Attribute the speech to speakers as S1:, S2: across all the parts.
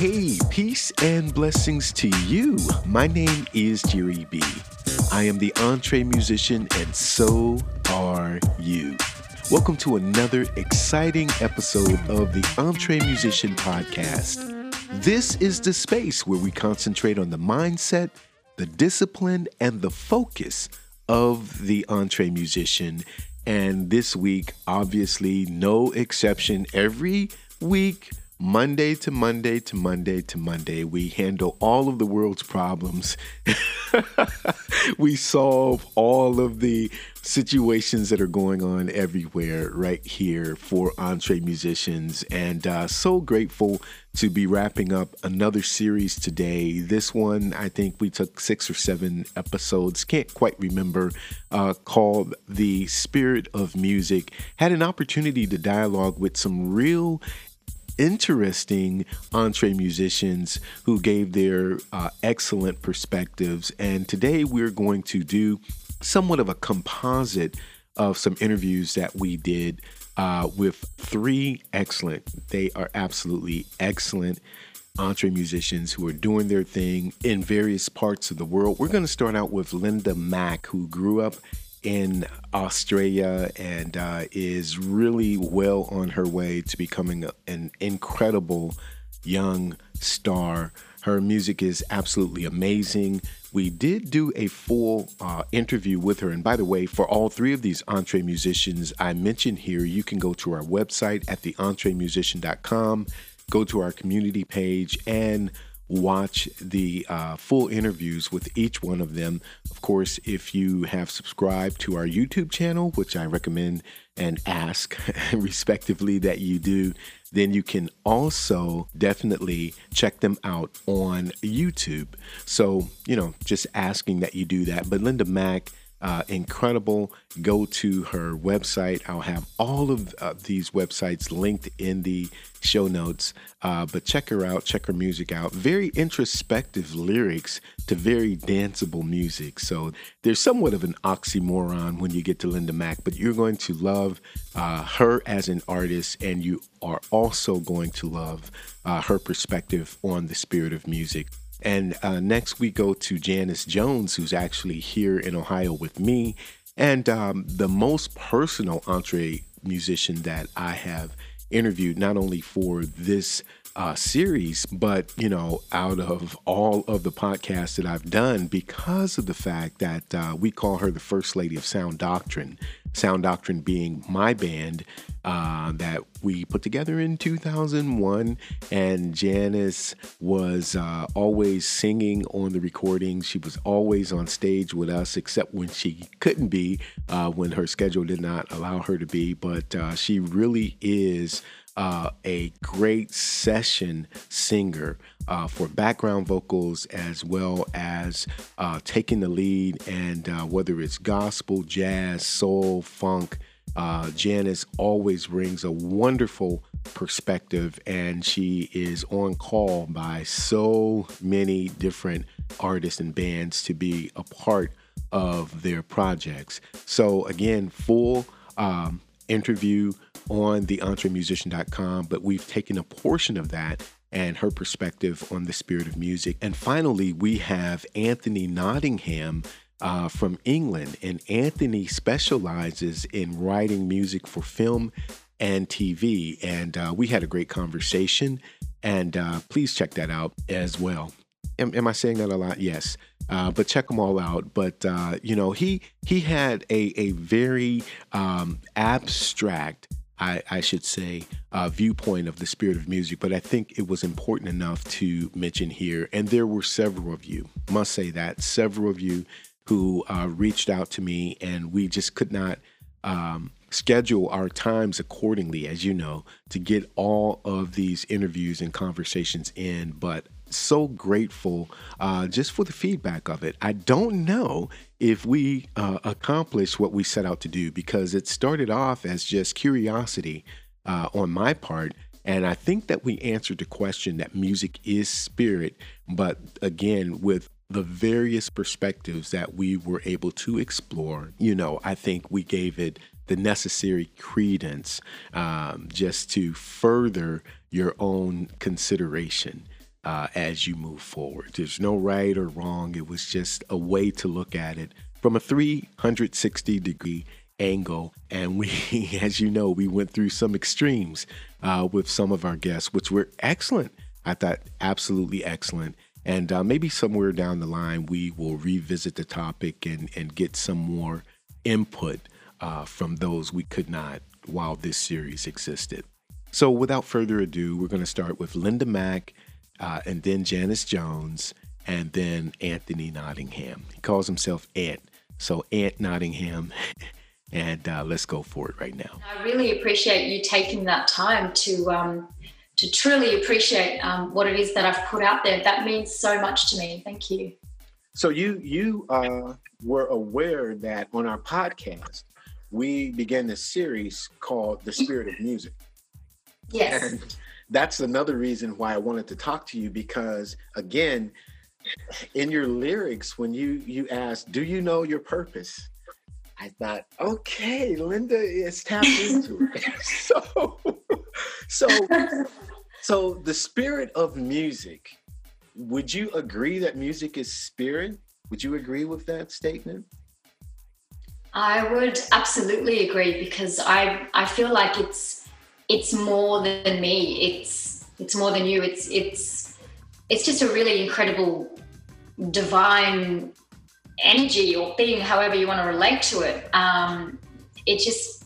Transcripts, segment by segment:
S1: Hey, peace and blessings to you. My name is Jerry B. I am the EntreMusician, and so are you. Welcome to another exciting episode of the EntreMusician Podcast. This is the space where we concentrate on the mindset, the discipline, and the focus of the EntreMusician. And this week, obviously, no exception. Every week, Monday to Monday to Monday to Monday, we handle all of the world's problems. we solve all of the situations that are going on everywhere right here for EntreMusicians. And uh, so grateful to be wrapping up another series today. This one, I think we took six or seven episodes, can't quite remember, uh, called The Spirit of Music. Had an opportunity to dialogue with some real interesting EntreMusicians who gave their uh, excellent perspectives. And today we're going to do somewhat of a composite of some interviews that we did uh, with three excellent, they are absolutely excellent EntreMusicians who are doing their thing in various parts of the world. We're going to start out with Linda Mak, who grew up in Australia and uh, is really well on her way to becoming a, an incredible young star. Her music is absolutely amazing. We did do a full uh, interview with her. And by the way, for all three of these EntreMusicians I mentioned here, you can go to our website at theentremusician.com, go to our community page, and watch the uh, full interviews with each one of them. Of course, if you have subscribed to our YouTube channel, which I recommend and ask respectively that you do, then you can also definitely check them out on YouTube. So, you know, just asking that you do that. But Linda Mak, uh, incredible. Go to her website. I'll have all of uh, these websites linked in the show notes. Uh, but check her out, check her music out. Very introspective lyrics to very danceable music. So there's somewhat of an oxymoron when you get to Linda Mak, but you're going to love uh, her as an artist, and you are also going to love uh, her perspective on the spirit of music. And uh, next we go to Janis Jones, who's actually here in Ohio with me, and um, the most personal entree musician that I have interviewed, not only for this uh, series, but you know, out of all of the podcasts that I've done, because of the fact that uh, we call her the First Lady of SounDoctrine. SounDoctrine being my band uh, that we put together in 2001, and Janis was uh, always singing on the recordings. She was always on stage with us, except when she couldn't be, uh, when her schedule did not allow her to be. But uh, she really is uh, a great session singer uh, for background vocals as well as uh, taking the lead. And uh, whether it's gospel, jazz, soul, funk, uh, Janis always brings a wonderful perspective, and she is on call by so many different artists and bands to be a part of their projects. So, again, full um, interview on the entremusician.com, but we've taken a portion of that and her perspective on the spirit of music. And finally, we have Anthony Nottingham uh, from England. And Anthony specializes in writing music for film and TV. And uh, we had a great conversation. And uh, please check that out as well. Am, am I saying that a lot? Yes. Uh, but check them all out. But uh, you know, he he had a a very um, abstract I, I should say, uh, viewpoint of the spirit of music, but I think it was important enough to mention here. And there were several of you, must say that, several of you who uh, reached out to me, and we just could not um, schedule our times accordingly, as you know, to get all of these interviews and conversations in. But so grateful uh, just for the feedback of it. I don't know if we uh, accomplished what we set out to do because it started off as just curiosity uh, on my part. And I think that we answered the question that music is spirit, but again, with the various perspectives that we were able to explore, you know, I think we gave it the necessary credence um, just to further your own consideration.
S2: Uh, as you move forward. There's no right or wrong. It was just a way to look at it from a 360 degree angle. And we, as you know, we went through some extremes uh, with some of our guests, which were excellent. I thought absolutely excellent. And uh, maybe somewhere down the line, we will revisit the topic and, and get some more input uh, from those we could not while this series existed. So, without further ado, we're going to start with Linda Mak uh, and then Janis Jones and then Anthony Nottingham. He calls himself Ant. So, Ant Nottingham. and uh, let's go for it right now.
S3: I really appreciate you taking that time to um, to truly appreciate um, what it is that I've put out there. That means so much to me. Thank you.
S2: So you you uh, were aware that on our podcast we began this series called "The Spirit of Music."
S3: Yes.
S2: And that's another reason why I wanted to talk to you because again, in your lyrics, when you you asked, "Do you know your purpose?" I thought, okay, Linda is tapped into it. so, so, so the spirit of music. Would you agree that music is spirit? Would you agree with that statement?
S3: I would absolutely agree because I I feel like it's it's more than me. It's it's more than you. It's it's it's just a really incredible divine energy or being, however you want to relate to it. Um, it just,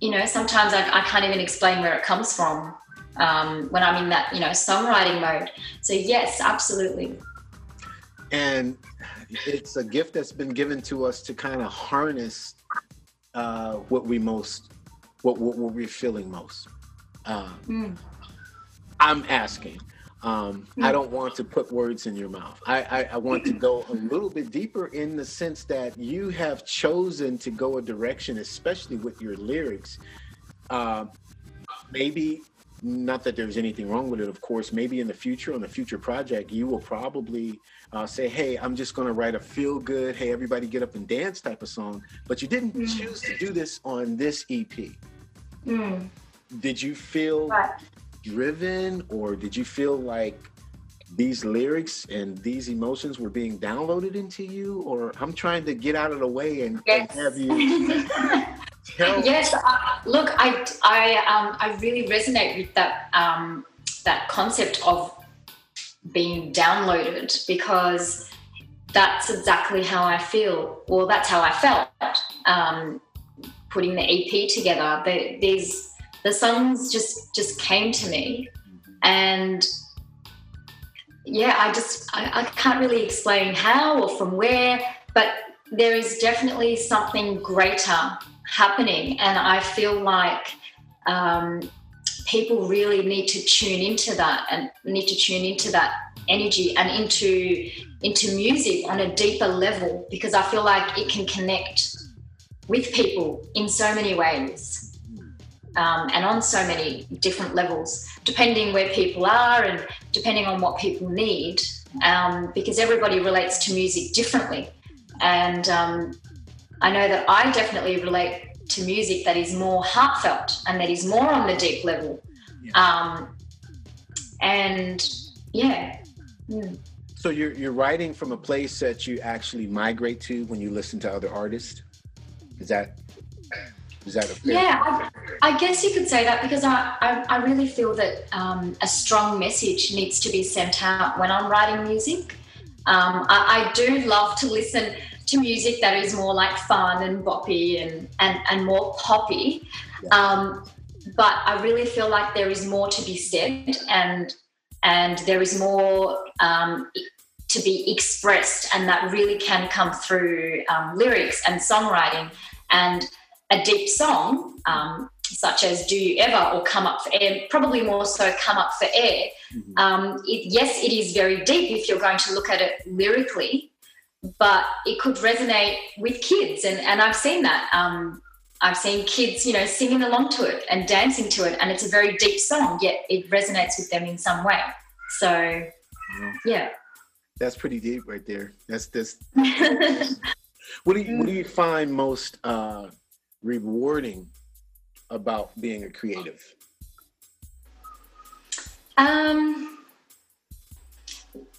S3: you know, sometimes I, I, can't even explain where it comes from um, when I'm in that, you know, songwriting mode. So, yes, absolutely.
S2: And it's a gift that's been given to us to kind of harness uh, what we most, what, what, what we're feeling most. Uh, mm. I'm asking, um, I hmm. don't want to put words in your mouth. I, I, I, want to go a little bit deeper in the sense that you have chosen to go a direction, especially with your lyrics. Uh, maybe not that there's anything wrong with it, of course. Maybe in the future, on a future project, you will probably uh, say, "Hey, I'm just going to write a feel good, hey, everybody get up and dance type of song." But you didn't mm. choose to do this on this EP. Mm. Did you feel driven or did you feel like these lyrics and these emotions were being downloaded into you? Or i'm trying to get out of the way and, yes. and have you
S3: tell yes uh, look i i um i really resonate with that um that concept of being downloaded because that's exactly how i feel. Well that's how i felt. Um putting the ep together there's the songs just just came to me. And yeah i just I, I, can't really explain how or from where but there is definitely something greater happening. And i feel like um, people really need to tune into that and need to tune into that energy and into into music on a deeper level because i feel like it can connect with people in so many ways um, and on so many different levels, depending where people are and depending on what people need, um, because everybody relates to music differently. And um, I know that I definitely relate to music that is more heartfelt and that is more on the deep level. Yeah. Um, and yeah.
S2: Mm. So you're you're writing from a place that you actually migrate to when you listen to other artists. Is that is that a
S3: fair yeah I, I, guess you could say that because i i, I really feel that um, a strong message needs to be sent out when i'm writing music. Um, I, I, do love to listen to music that is more like fun and boppy and and, and more poppy. Yeah. um, but i really feel like there is more to be said and and there is more um, to be expressed and that really can come through um, lyrics and songwriting and a deep song, um, such as Do You Ever or Come Up for Air, probably more so Come Up for Air, mm-hmm. um, it, yes, it is very deep if you're going to look at it lyrically, but it could resonate with kids. And, and I've seen that. Um, I've seen kids, you know, singing along to it and dancing to it, and it's a very deep song, yet it resonates with them in some way. So, yeah.
S2: That's pretty deep right there. That's this. what do you what do you find most uh, rewarding about being a creative?
S3: Um,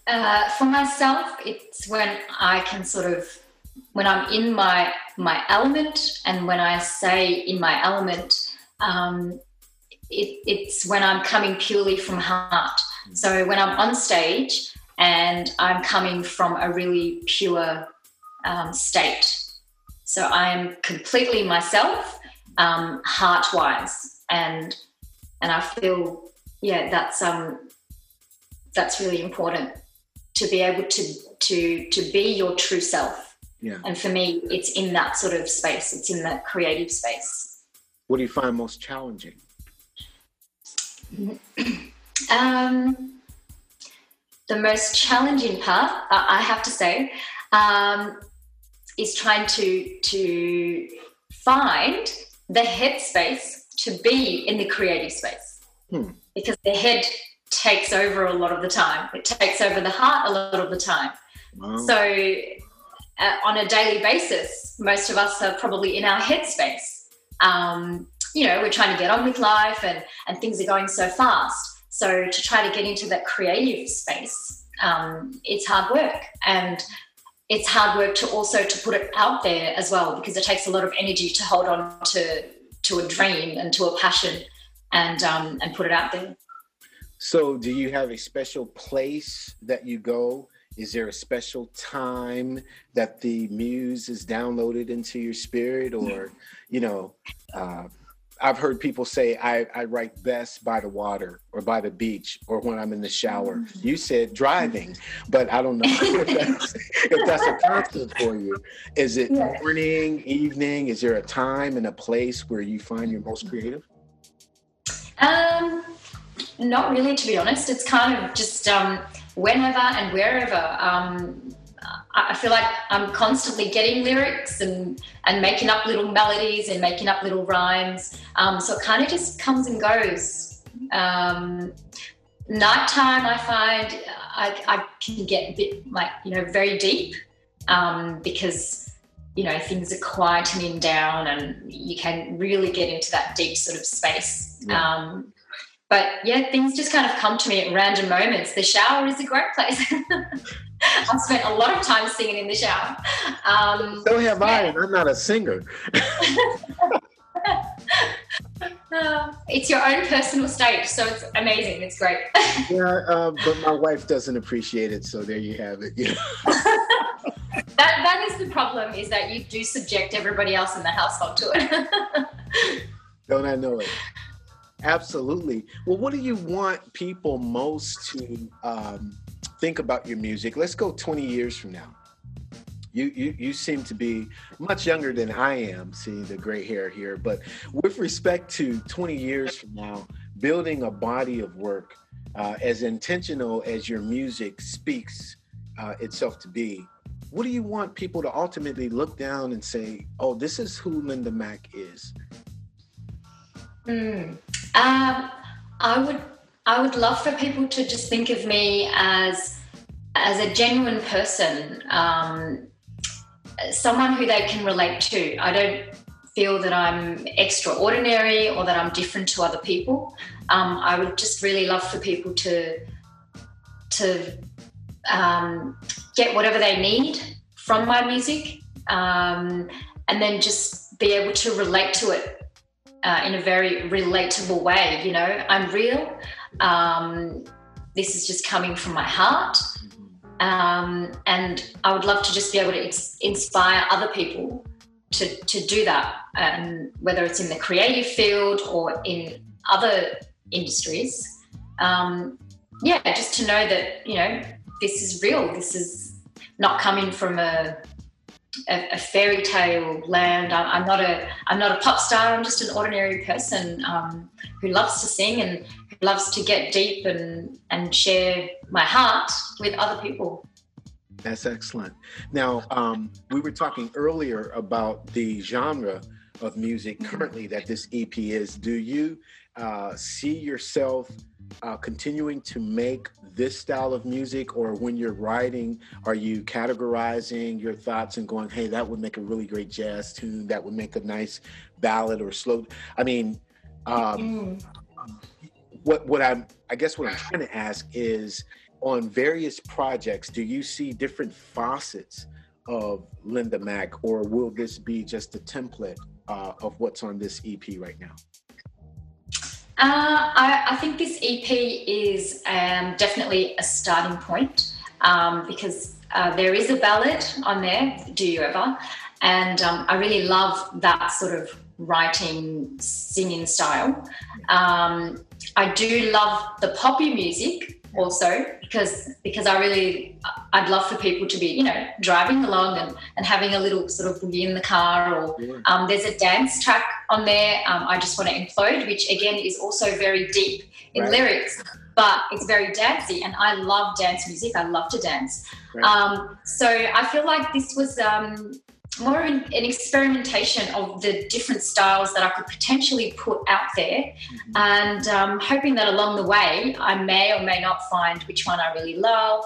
S3: Uh, for myself, it's when I can sort of when I'm in my my element, and when I say in my element, um, it, it's when I'm coming purely from heart. So when I'm on stage and I'm coming from a really pure um, state, so I'm completely myself, um, heart wise, and and I feel yeah that's um that's really important to be able to to to be your true self.
S2: Yeah.
S3: And for me, it's in that sort of space. It's in that creative space.
S2: What do you find most challenging?
S3: Um, the most challenging part, I have to say, um, is trying to to find the headspace to be in the creative space
S2: hmm.
S3: because the head takes over a lot of the time. It takes over the heart a lot of the time. Wow. So, uh, on a daily basis, most of us are probably in our headspace. Um, you know, we're trying to get on with life and, and things are going so fast. So, to try to get into that creative space, um, it's hard work. And it's hard work to also to put it out there as well because it takes a lot of energy to hold on to to a dream and to a passion and um, and put it out there.
S2: So, do you have a special place that you go? Is there a special time that the muse is downloaded into your spirit, or you know? Uh, I've heard people say I, I write best by the water or by the beach or when I'm in the shower. Mm-hmm. You said driving, but I don't know if that's, if that's a constant for you. Is it yeah. morning, evening? Is there a time and a place where you find you're most creative?
S3: Um, not really, to be honest. It's kind of just um, whenever and wherever. Um, I feel like I'm constantly getting lyrics and and making up little melodies and making up little rhymes. Um, so it kind of just comes and goes. Um, nighttime, I find I, I, can get a bit like you know very deep um, because you know things are quietening down and you can really get into that deep sort of space. Yeah. Um, but yeah, things just kind of come to me at random moments. The shower is a great place. I've spent a lot of time singing in the shower. Um,
S2: so have yeah. I, and I'm not a singer.
S3: uh, it's your own personal stage, so it's amazing. It's great.
S2: yeah, uh, but my wife doesn't appreciate it, so there you have it. You know?
S3: that that is the problem: is that you do subject everybody else in the household to
S2: it. Don't I know it? Absolutely. Well, what do you want people most to um, think about your music? Let's go 20 years from now. You, you, you seem to be much younger than I am, seeing the gray hair here. But with respect to 20 years from now, building a body of work uh, as intentional as your music speaks uh, itself to be, what do you want people to ultimately look down and say, oh, this is who Linda Mak is?
S3: Mm. Um, I would I would love for people to just think of me as as a genuine person, um, someone who they can relate to. I don't feel that I'm extraordinary or that I'm different to other people. Um, I would just really love for people to to um, get whatever they need from my music, um, and then just be able to relate to it uh, in a very relatable way. You know, I'm real. Um, this is just coming from my heart. Um, and I would love to just be able to ex- inspire other people to, to do that, um, whether it's in the creative field or in other industries. Um, yeah, just to know that, you know, this is real. This is not coming from a a, a, fairy tale land. I, am not a I'm not a pop star. I'm just an ordinary person um, who loves to sing and loves to get deep and and share my heart with other people.
S2: That's excellent. Now, um, we were talking earlier about the genre of music currently that this EP is. Do you uh, see yourself uh, continuing to make this style of music, or when you're writing, are you categorizing your thoughts and going, "Hey, that would make a really great jazz tune. That would make a nice ballad or slow." I mean, um, mm. What what I'm I guess what I'm trying to ask is
S1: on various projects, do you see different facets of Linda Mak, or will this be just a template uh, of what's on this EP right now?
S3: Uh, I, I, think this EP is um, definitely a starting point um, because uh, there is a ballad on there, Do You Ever? And um, I really love that sort of writing, singing style. Um, I do love the poppy music also because because I really I'd love for people to be you know driving along and, and having a little sort of boogie in the car or yeah. um, there's a dance track on there um, I just want to implode which again is also very deep in right. lyrics but it's very dancey and I love dance music I love to dance right. um, so I feel like this was more an, an, experimentation of the different styles that I could potentially put out there, mm-hmm. and um, hoping that along the way I may or may not find which one I really love.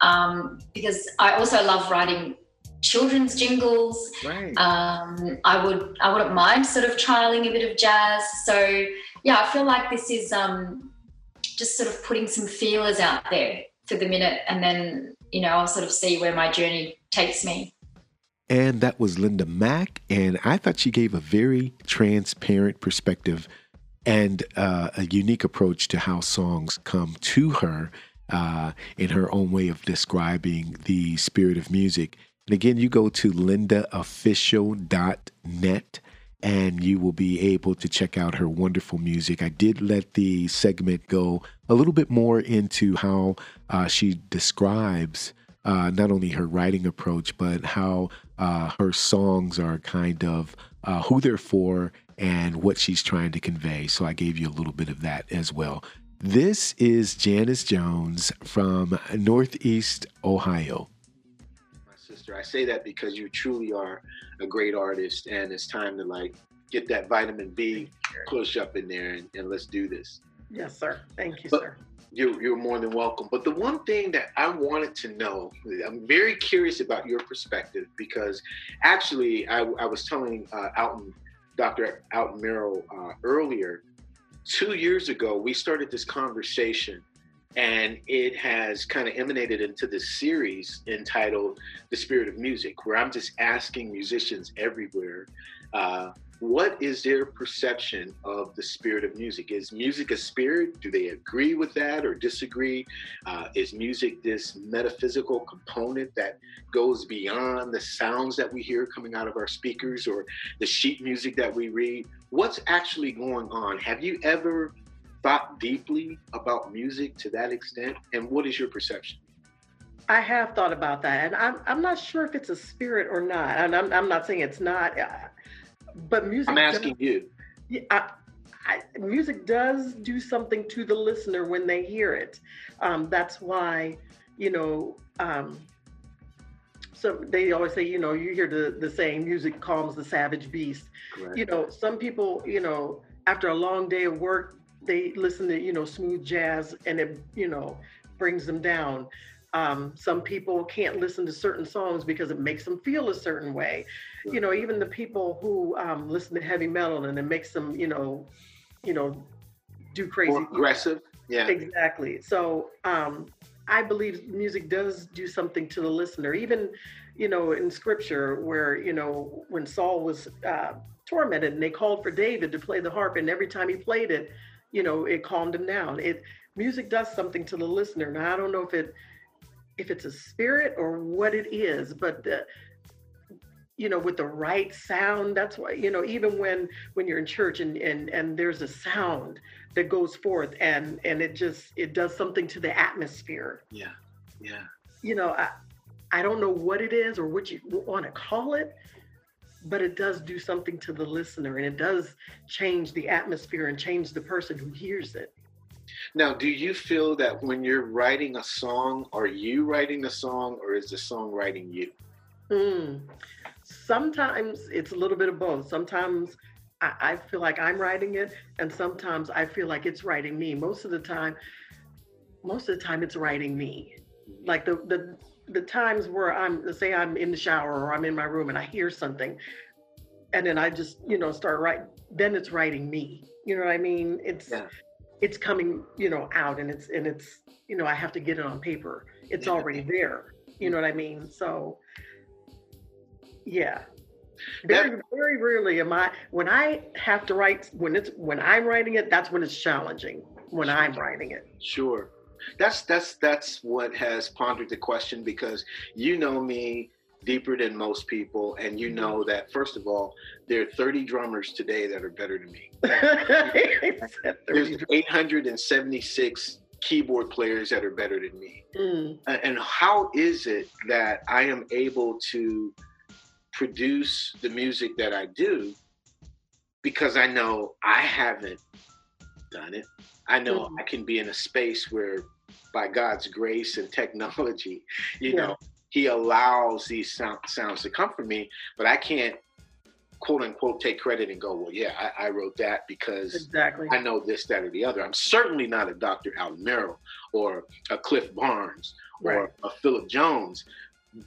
S3: Um, because I also love writing children's jingles. Right. Um, I would I wouldn't mind sort of trialing a bit of jazz. So yeah, I feel like this is um, just sort of putting some feelers out there for the minute, and then you know I'll sort of see where my journey takes me.
S1: And that was Linda Mak. And I thought she gave a very transparent perspective and uh, a unique approach to how songs come to her uh, in her own way of describing the spirit of music. And again, you go to lindaofficial.net and you will be able to check out her wonderful music. I did let the segment go a little bit more into how uh, she describes uh, not only her writing approach, but how uh, her songs are kind of uh, who they're for and what she's trying to convey. So I gave you a little bit of that as well. This is Janis Jones from Northeast Ohio.
S2: My sister, I say that because you truly are a great artist, and it's time to like get that vitamin B push up in there and, and let's do this.
S4: Yes, sir. Thank you, but, sir
S2: you, you're more than welcome. But the one thing that I wanted to know, I'm very curious about your perspective because actually, I, I was telling uh, Alton, Dr. Alton Merrill uh, earlier, two years ago, we started this conversation and it has kind of emanated into this series entitled The Spirit of Music, where I'm just asking musicians everywhere. Uh, what is their perception of the spirit of music? Is music a spirit? Do they agree with that or disagree? Uh, is music this metaphysical component that goes beyond the sounds that we hear coming out of our speakers or the sheet music that we read? What's actually going on? Have you ever thought deeply about music to that extent? And what is your perception?
S4: I have thought about that, and I'm I'm not sure if it's a spirit or not. And I'm I'm not saying it's not but music.
S2: I'm asking does, you.
S4: Yeah, I, I, music does do something to the listener when they hear it. Um, that's why, you know, um, so they always say, you know, you hear the the saying, "Music calms the savage beast." You know, some people, you know, after a long day of work, they listen to you know smooth jazz, and it you know brings them down. Um, some people can't listen to certain songs because it makes them feel a certain way. You know, even the people who um, listen to heavy metal and it makes them, you know, you know, do crazy.
S2: More aggressive. Yeah.
S4: Exactly. So um, I believe music does do something to the listener. Even, you know, in scripture where, you know, when Saul was uh, tormented and they called for David to play the harp, and every time he played it, you know, it calmed him down. It music does something to the listener. Now I don't know if it if it's a spirit or what it is, but the, you know with the right sound that's why you know even when when you're in church and and and there's a sound that goes forth and and it just it does something to the atmosphere.
S2: Yeah yeah.
S4: You know i i don't know what it is or what you want to call it but it does do something to the listener and it does change the atmosphere and change the person who hears it
S2: now, do you feel that when you're writing a song, are you writing the song or is the song writing you?
S4: Mm. Sometimes it's a little bit of both. Sometimes I, I feel like I'm writing it, and sometimes I feel like it's writing me. Most of the time, most of the time it's writing me. Like the the the times where I'm say I'm in the shower or I'm in my room and I hear something and then I just, you know, start writing, then it's writing me. You know what I mean? It's yeah it's coming, you know, out and it's and it's you know I have to get it on paper. It's already there. You know what I mean? So yeah. Very, very rarely am I when I have to write when it's when I'm writing it, that's when it's challenging. When I'm writing it.
S2: Sure. That's that's that's what has pondered the question because you know me deeper than most people and you know mm-hmm. that first of all there are 30 drummers today that are better than me there's 876 keyboard players that are better than me mm. and how is it that i am able to produce the music that i do because i know i haven't done it i know mm. i can be in a space where by god's grace and technology you yeah. know he allows these sound, sounds to come from me, but I can't quote unquote take credit and go, well, yeah, I, I, wrote that because
S4: exactly.
S2: I know this, that, or the other. I'm certainly not a Dr. Alton Merrill or a Cliff Barnes or right. a Philip Jones,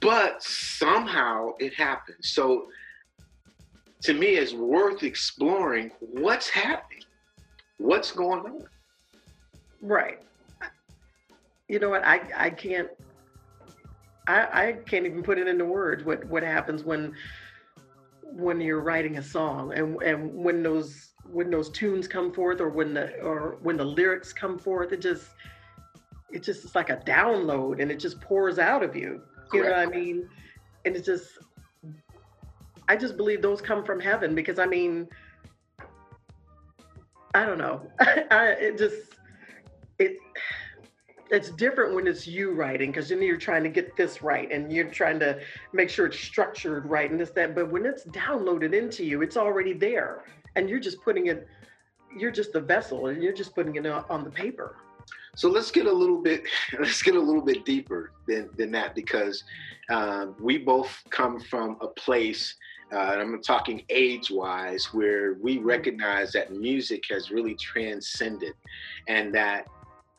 S2: but somehow it happens. So to me, it's worth exploring what's happening, what's going on.
S4: Right. You know what? I, I can't I, I can't even put it into words what what happens when when you're writing a song and and when those when those tunes come forth or when the or when the lyrics come forth it just it just it's like a download and it just pours out of you. You know what i mean? And it's just i just believe those come from heaven because i mean i don't know. I, it just it it's different when it's you writing because then you're trying to get this right and you're trying to make sure it's structured right and this that but when it's downloaded into you it's already there and you're just putting it you're just the vessel and you're just putting it on the paper.
S2: So let's get a little bit let's get a little bit deeper than, than that because uh, we both come from a place uh, and I'm talking age wise, where we recognize that music has really transcended and that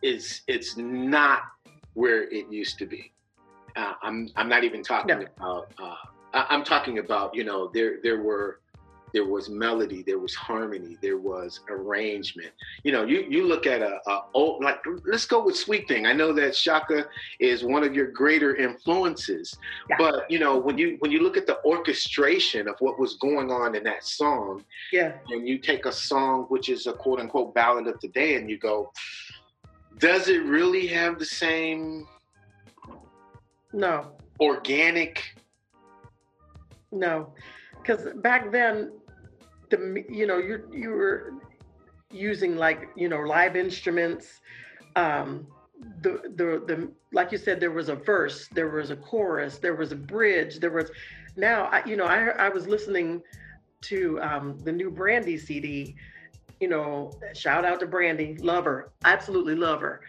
S2: it's it's not where it used to be. Uh, I'm I'm not even talking no. about. Uh, I'm talking about you know there there were there was melody, there was harmony, there was arrangement. You know, you you look at a, a old like let's go with Sweet Thing. I know that Chaka is one of your greater influences, yeah. but you know when you when you look at the orchestration of what was going on in that song,
S4: yeah,
S2: and you take a song which is a quote unquote ballad of the day, and you go, does it really have the same
S4: no.
S2: organic
S4: no. Because back then the you know you you were using like you know live instruments um the the the like you said there was a verse there was a chorus there was a bridge there was now I, you know i i was listening to um the new Brandy cd you know, shout out to Brandy, love her, absolutely love her.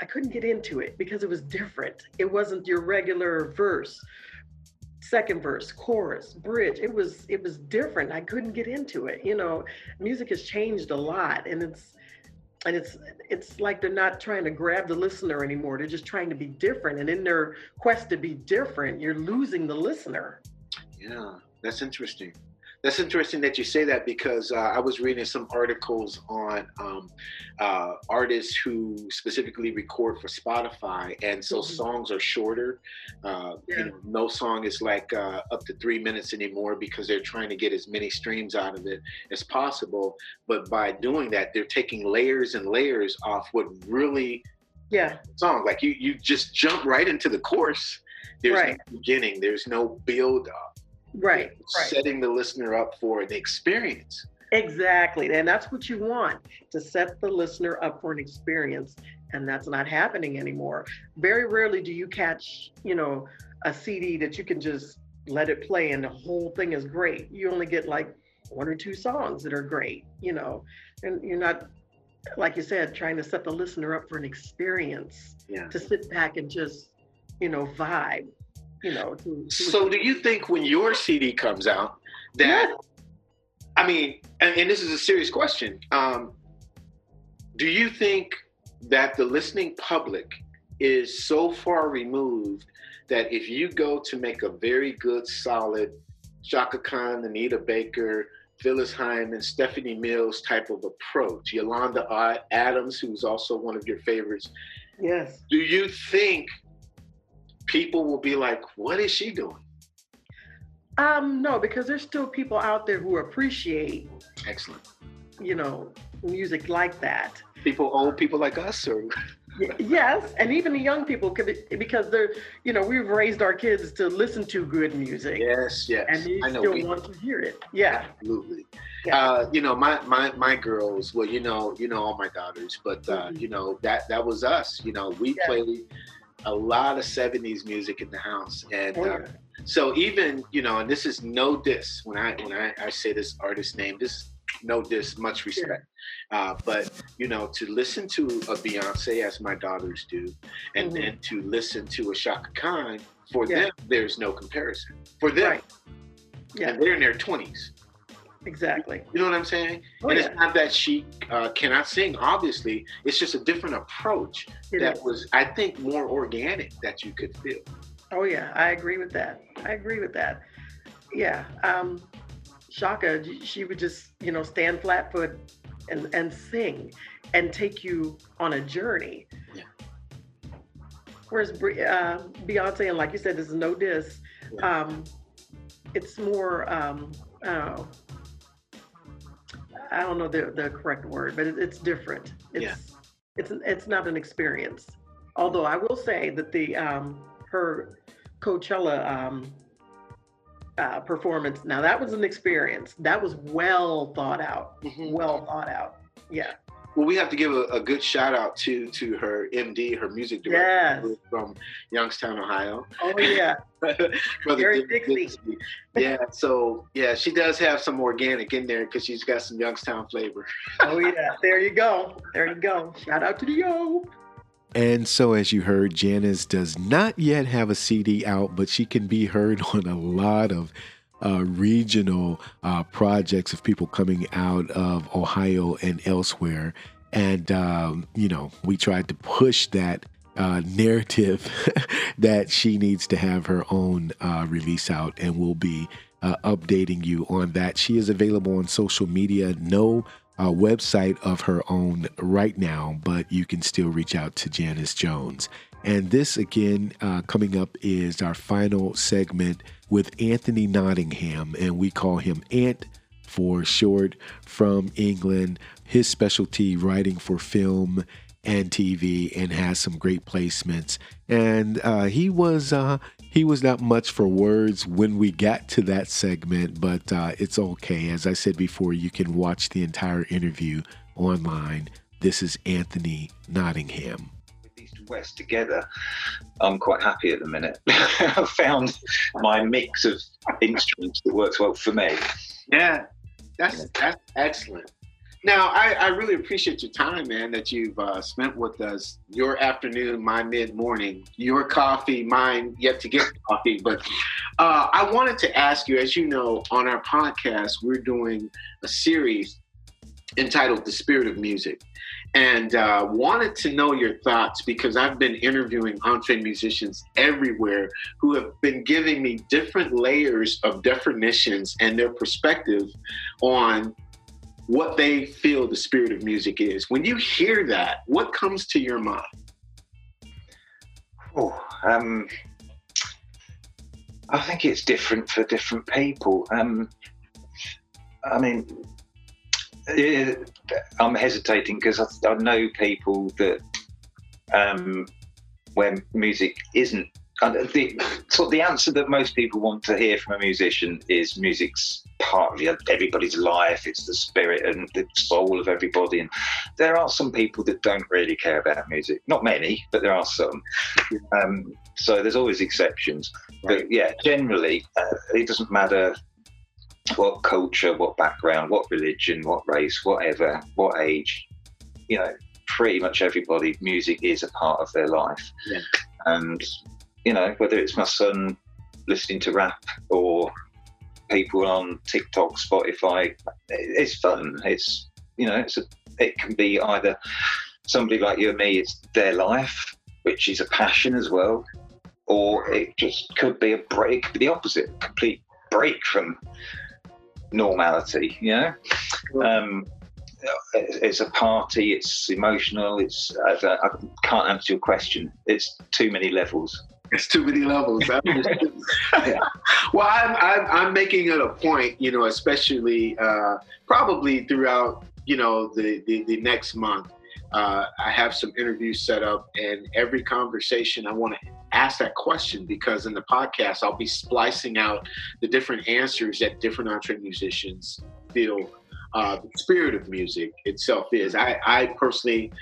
S4: I couldn't get into it because it was different. It wasn't your regular verse, second verse, chorus, bridge. It was it was different. I couldn't get into it. You know, music has changed a lot and it's and it's it's like they're not trying to grab the listener anymore. They're just trying to be different. And in their quest to be different, you're losing the listener.
S2: Yeah, that's interesting. That's interesting that you say that because uh, I was reading some articles on um, uh, artists who specifically record for Spotify, and so mm-hmm. songs are shorter. Uh, yeah. you know, no song is like uh, up to three minutes anymore because they're trying to get as many streams out of it as possible. But by doing that, they're taking layers and layers off what really
S4: yeah
S2: song like you you just jump right into the course there's right. no beginning there's no build up
S4: right,
S2: setting the listener up for an experience.
S4: Exactly and that's what you want to set the listener up for an experience and that's not happening anymore. Very rarely do you catch you know a cd that you can just let it play and the whole thing is great. You only get like one or two songs that are great you know and you're not like you said trying to set the listener up for an experience
S2: yeah.
S4: to sit back and just you know vibe you know. To,
S2: to so, do you think when your CD comes out that? I mean, and, and, this is a serious question. Um, do you think that the listening public is so far removed that if you go to make a very good, solid Chaka Khan, Anita Baker, Phyllis Hyman, Stephanie Mills type of approach. Yolanda Adams, who's also one of your favorites.
S4: Yes.
S2: Do you think people will be like, what is she doing?
S4: Um, no, because there's still people out there who appreciate,
S2: Excellent.
S4: you know, music like that.
S2: People, old people like us, or
S4: Yes, and even the young people, could be- because they're, you know, we've raised our kids to listen to good music,
S2: yes, yes,
S4: and they
S2: I know.
S4: still
S2: we-
S4: want to hear it. Yeah,
S2: Absolutely.
S4: Yeah.
S2: Uh, you know, my my my girls. Well, you know, you know all my daughters, but uh,
S4: Mhm.
S2: you know that that was us. You know, we
S4: Yeah.
S2: played a lot of '70s music in the house, and
S4: Oh,
S2: uh, so even you know, and this is no diss when I when I, I say this artist name. This no diss, much respect. Uh, but you know, to listen to a Beyonce as my daughters do, and
S4: Mhm.
S2: then to listen to a Chaka Khan, for
S4: Yeah.
S2: them, there's no comparison. For them,
S4: Right. yeah,
S2: and they're in their 20s.
S4: Exactly.
S2: You know what I'm saying?
S4: Oh,
S2: and
S4: yeah.
S2: it's not that she uh, cannot sing, obviously. It's just a different approach
S4: It
S2: that
S4: is.
S2: was, I think, more organic that you could feel.
S4: Oh yeah, I agree with that. I agree with that. Yeah, um, Chaka, she would just you know stand flat foot and and sing and take you on a journey.
S2: Yeah.
S4: Whereas uh, Beyonce, and like you said, this is no diss.
S2: Yeah.
S4: Um, it's more. Um, oh, I don't know the, the correct word, but it, it's different. It's
S2: Yeah.
S4: it's it's not an experience. Although I will say that the um, her Coachella um, uh, performance now that was an experience. That was well thought out.
S2: Mhm.
S4: Well thought out. Yeah.
S2: Well, we have to give a, a good shout out to to her MD, her music director
S4: Yes.
S2: from Youngstown, Ohio.
S4: Oh yeah.
S2: Brother
S4: Gary
S2: Dick
S4: Dixie.
S2: Yeah, so yeah, she does have some organic in there because she's got some Youngstown flavor.
S4: Oh yeah. There you go. There you go. Shout out to the yo.
S1: And so, as you heard, Janis does not yet have a CD out, but she can be heard on a lot of uh, regional uh, projects of people coming out of Ohio and elsewhere. And, um, you know, we tried to push that uh, narrative that she needs to have her own uh, release out, and we'll be uh, updating you on that. She is available on social media. No uh, website of her own right now, but you can still reach out to Janis Jones. And this, again, uh, coming up is our final segment with Anthony Nottingham, and we call him Ant for short from England. His specialty writing for film and TV, and has some great placements. And uh, he was uh, he was not much for words when we got to that segment, but uh, it's okay. As I said before, you can watch the entire interview online. This is Anthony Nottingham.
S5: with East and West together, I'm quite happy at the minute. I've found my mix of instruments that works well for me.
S2: Yeah, that's that's excellent. Now, I, I really appreciate your time, man, that you've uh, spent with us. Your afternoon, my mid morning. Your coffee, mine yet to get coffee. But uh, I wanted to ask you, as you know, on our podcast, we're doing a series entitled "The Spirit of Music," and uh, wanted to know your thoughts because I've been interviewing EntreMusicians everywhere who have been giving me different layers of definitions and their perspective on what they feel the spirit of music is. When you hear that, what comes to your mind?
S5: Oh, um, I think it's different for different people. Um, I mean, I'm hesitating because I, I know people that um, where music isn't. And The, so the answer that most people want to hear from a musician is music's part of everybody's life. It's the spirit and the soul of everybody. And there are some people that don't really care about music. Not many, but there are some. Um, so there's always exceptions. But yeah, generally, uh, it doesn't matter what culture, what background, what religion, what race, whatever, what age. You know, pretty much everybody, music is a part of their life.
S2: Yeah.
S5: And you know, whether it's my son listening to rap or people on TikTok, Spotify, it's fun. It's you know, it's a, it can be either somebody like you and me, it's their life, which is a passion as well, or it just could be a break, the opposite, complete break from normality. You know, um, it's a party. It's emotional. It's I, I can't answer your question. It's too many levels.
S2: It's too many levels. well, I'm, I'm, I'm making it a point, you know, especially uh, probably throughout, you know, the, the, the next month. Uh, I have some interviews set up, and every conversation I want to ask that question because in the podcast I'll be splicing out the different answers that different EntreMusicians feel uh, the spirit of music itself is. I, I personally,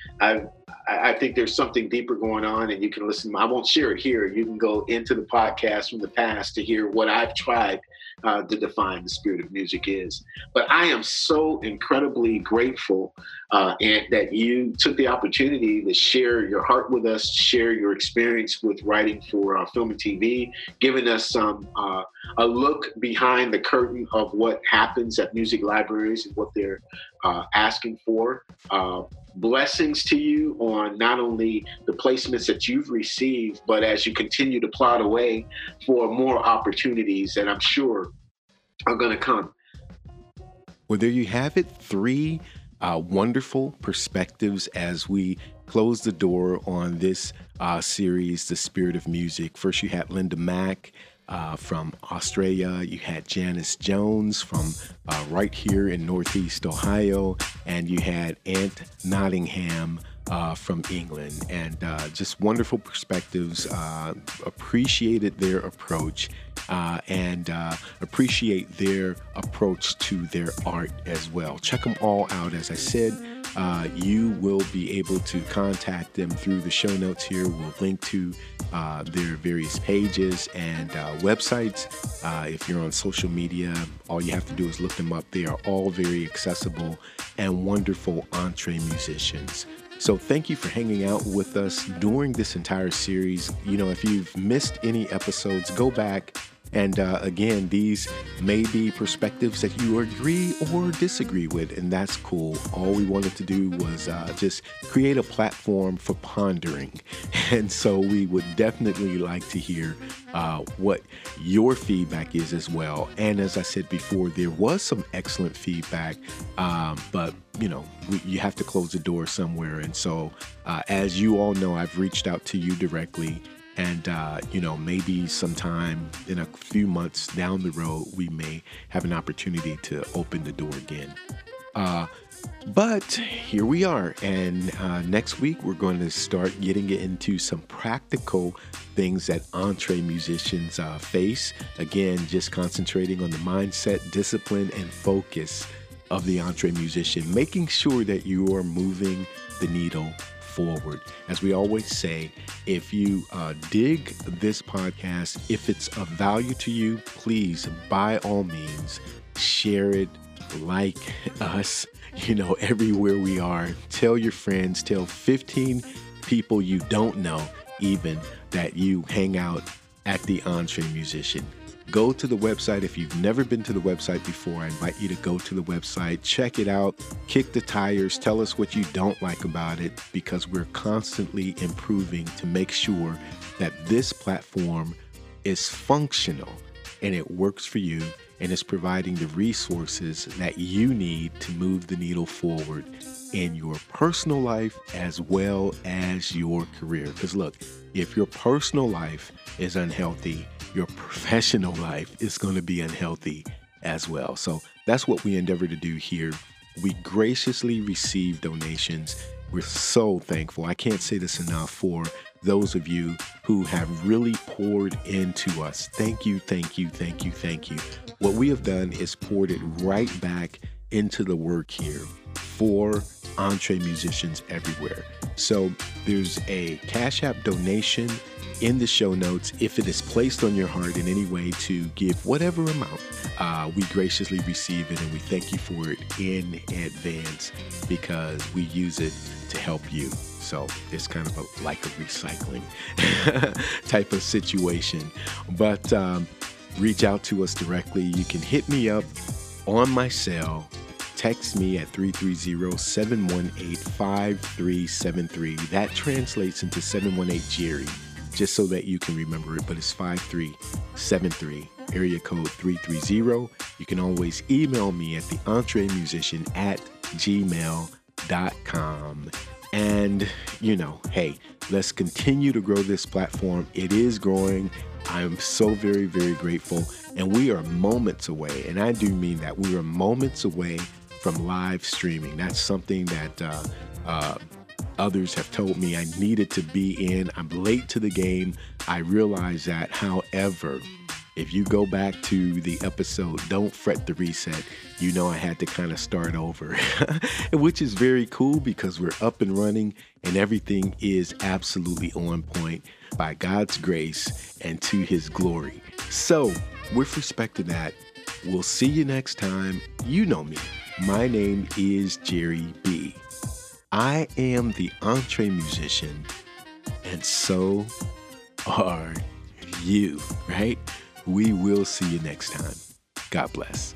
S2: I, I think there's something deeper going on, and you can listen. I won't share it here. You can go into the podcast from the past to hear what I've tried uh, to define the spirit of music is. But I am so incredibly grateful uh, and that you took the opportunity to share your heart with us, share your experience with writing for uh, film and TV, giving us some uh, a look behind the curtain of what happens at music libraries and what they're uh, asking for. Uh, blessings to you on not only the placements that you've received, but as you continue to plot away for more opportunities that I'm sure are going to come.
S1: Well, there you have it. Three uh, wonderful perspectives as we close the door on this uh, series, The Spirit of Music. First, you had Linda Mak. Uh, from Australia. You had Janis Jones from uh, right here in Northeast Ohio, and you had Ant Nottingham uh, from England. And uh, just wonderful perspectives. Uh, appreciated their approach uh, and appreciate their approach to their art as well. Check them all out. As I said, uh, you will be able to contact them through the show notes here. We'll link to uh, their various pages and uh, websites. Uh, if you're on social media, all you have to do is look them up. They are all very accessible and wonderful EntreMusicians. So, thank you for hanging out with us during this entire series. You know, if you've missed any episodes, go back and uh, again, these may be perspectives that you agree or disagree with, and that's cool. All we wanted to do was uh, just create a platform for pondering. And so we would definitely like to hear uh, what your feedback is as well. And as I said before, there was some excellent feedback, um, but you know, we, you have to close the door somewhere. And so, uh, as you all know, I've reached out to you directly and uh, you know maybe sometime in a few months down the road we may have an opportunity to open the door again. Uh, but here we are. And uh, next week we're going to start getting into some practical things that EntreMusicians uh, face. Again just concentrating on the mindset discipline and focus of the EntreMusician making sure that you are moving the needle forward. As we always say, if you uh, dig this podcast, if it's of value to you, please, by all means, share it, like us, you know, everywhere we are. Tell your friends, tell 15 people you don't know, even that you hang out at the Entre Musician go to the website. If you've never been to the website before, I invite you to go to the website, check it out, kick the tires, tell us what you don't like about it, because we're constantly improving to make sure that this platform is functional and it works for you and is providing the resources that you need to move the needle forward in your personal life as well as your career. Because look, if your personal life is unhealthy, your professional life is going to be unhealthy as well. So that's what we endeavor to do here. We graciously receive donations. We're so thankful. I can't say this enough for those of you who have really poured into us. Thank you, thank you, thank you, thank you. What we have done is poured it right back into the work here for EntreMusicians everywhere. So there's a Cash App donation in the show notes if it is placed on your heart in any way to give whatever amount. Uh, we graciously receive it and we thank you for it in advance because we use it to help you. So it's kind of a, like a recycling type of situation. But um, reach out to us directly. You can hit me up on my cell text me at 330-718-5373. That translates into 718 Jerry just so that you can remember it, but it's 5373. area code 330. You can always email me at the entremusician at gmail.com. And, you know, hey, let's continue to grow this platform. It is growing. I'm so very, very grateful. And we are moments away. And I do mean that we are moments away from live streaming. That's something that uh, uh, others have told me I needed to be in. I'm late to the game. I realize that. However, if you go back to the episode, Don't Fret the Reset, you know I had to kind of start over, which is very cool because we're up and running and everything is absolutely on point by God's grace and to his glory. So, with respect to that, we'll see you next time. You know me. My name is Jerry B. I am the EntreMusician, and so are you, right? We will see you next time. God bless.